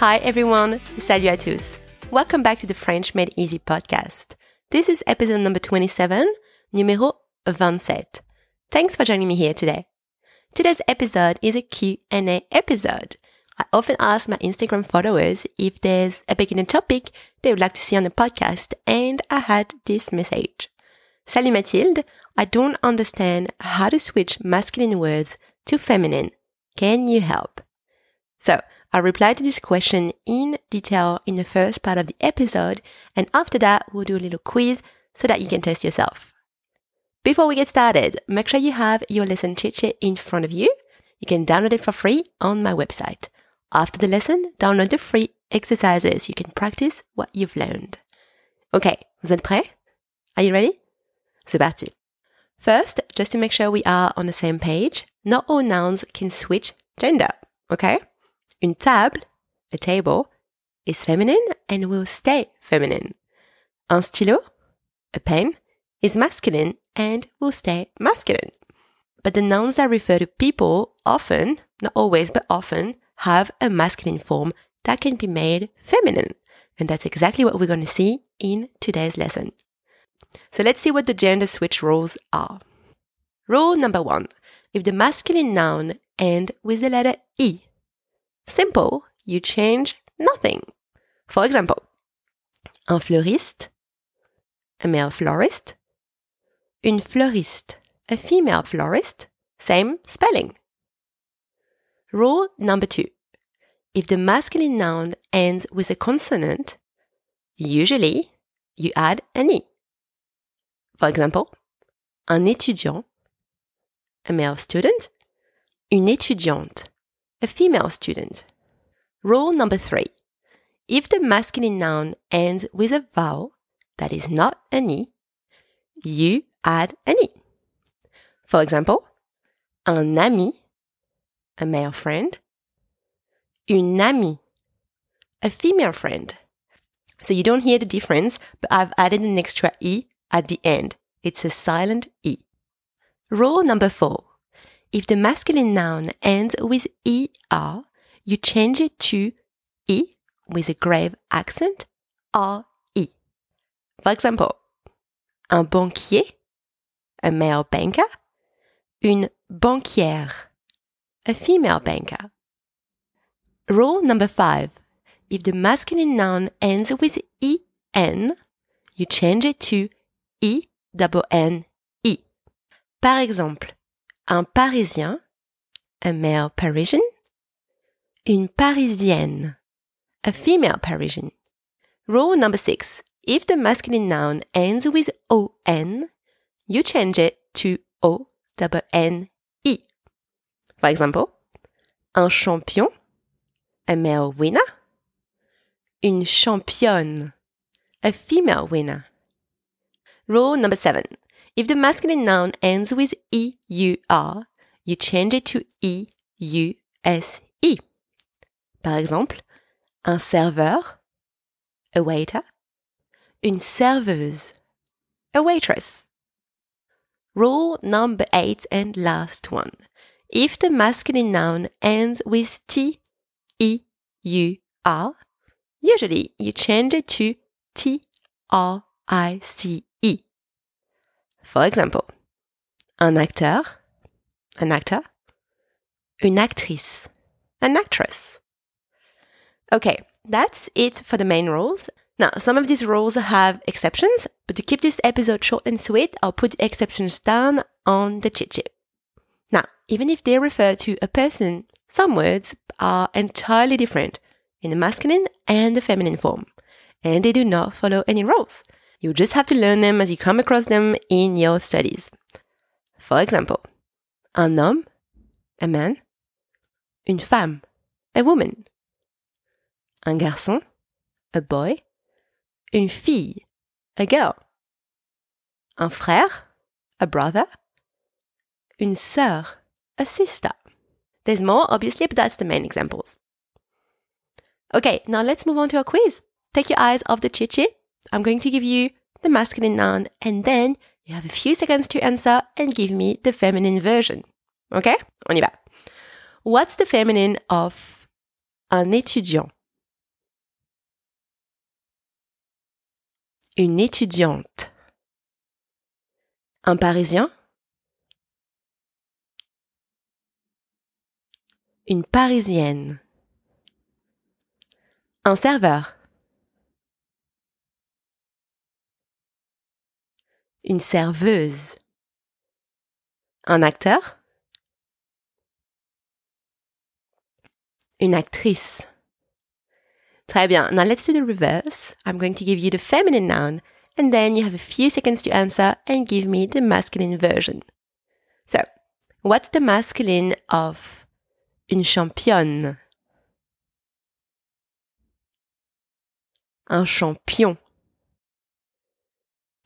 Hi everyone, salut à tous. Welcome back to the French Made Easy podcast. This is episode number 27, numéro 27. Thanks for joining me here today. Today's episode is a Q&A episode. I often ask my Instagram followers if there's a beginner topic they would like to see on the podcast, and I had this message. Salut Mathilde, I don't understand how to switch masculine words to feminine. Can you help? So, I replied to this question in detail in the first part of the episode, and after that, we'll do a little quiz so that you can test yourself. Before we get started, make sure you have your lesson cheat sheet in front of you. You can download it for free on my website. After the lesson, download the free exercises. You can practice what you've learned. Okay, vous êtes prêts? Are you ready? C'est parti. First, just to make sure we are on the same page, not all nouns can switch gender, okay? Une table, a table, is feminine and will stay feminine. Un stylo, a pen, is masculine and will stay masculine. But the nouns that refer to people often, not always, but often, have a masculine form that can be made feminine. And that's exactly what we're going to see in today's lesson. So let's see what the gender switch rules are. Rule number one. If the masculine noun ends with the letter E, Simple, you change nothing. For example, un fleuriste, a male florist, une fleuriste, a female florist, same spelling. Rule number two. If the masculine noun ends with a consonant, usually you add an E. For example, un étudiant, a male student, une étudiante, a female student. Rule number three. If the masculine noun ends with a vowel that is not an E, you add an E. For example, un ami, a male friend, une amie, a female friend. So you don't hear the difference, but I've added an extra E at the end. It's a silent E. Rule number four. If the masculine noun ends with ER, you change it to E with a grave accent, R-E. For example, un banquier, a male banker, une banquière, a female banker. Rule number five. If the masculine noun ends with EN, you change it to E double N E. Par exemple, un Parisien, a male Parisian, une Parisienne, a female Parisian. Rule number six. If the masculine noun ends with ON, you change it to O double N E. For example, un champion, a male winner, une championne, a female winner. Rule number seven. If the masculine noun ends with EUR, you change it to EUSE. Par exemple, un serveur, a waiter, une serveuse, a waitress. Rule number eight and last one. If the masculine noun ends with T, E, U, R, usually you change it to T, R, I, C. For example, un acteur, an actor, une actrice, an actress. Okay, that's it for the main rules. Now, some of these rules have exceptions, but to keep this episode short and sweet, I'll put the exceptions down on the cheat sheet. Now, even if they refer to a person, some words are entirely different in the masculine and the feminine form, and they do not follow any rules. You just have to learn them as you come across them in your studies. For example, un homme, a man, une femme, a woman. Un garçon, a boy. Une fille, a girl. Un frère, a brother. Une sœur, a sister. There's more, obviously, but that's the main examples. Okay, now let's move on to our quiz. Take your eyes off the cheat sheet. I'm going to give you the masculine noun and then you have a few seconds to answer and give me the feminine version. Okay? On y va. What's the feminine of un étudiant? Une étudiante. Un parisien? Une parisienne. Un serveur? Une serveuse. Un acteur. Une actrice. Très bien. Now let's do the reverse. I'm going to give you the feminine noun and then you have a few seconds to answer and give me the masculine version. So, what's the masculine of une championne? un champion.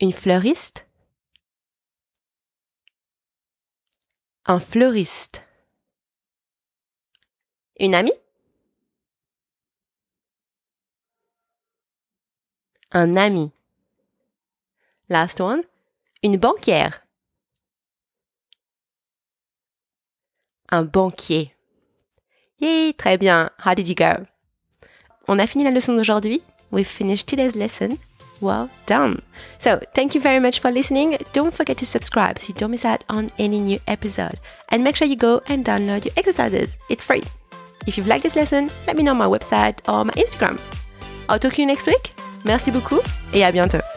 Une fleuriste? Un fleuriste. Une amie? Un ami. Last one. Une banquière. Un banquier. Yay, très bien. How did you go? On a fini la leçon d'aujourd'hui. we've finished today's lesson. Well done. So, thank you very much for listening. Don't forget to subscribe so you don't miss out on any new episode. And make sure you go and download your exercises. It's free. If you've liked this lesson, let me know on my website or my Instagram. I'll talk to you next week. Merci beaucoup et à bientôt.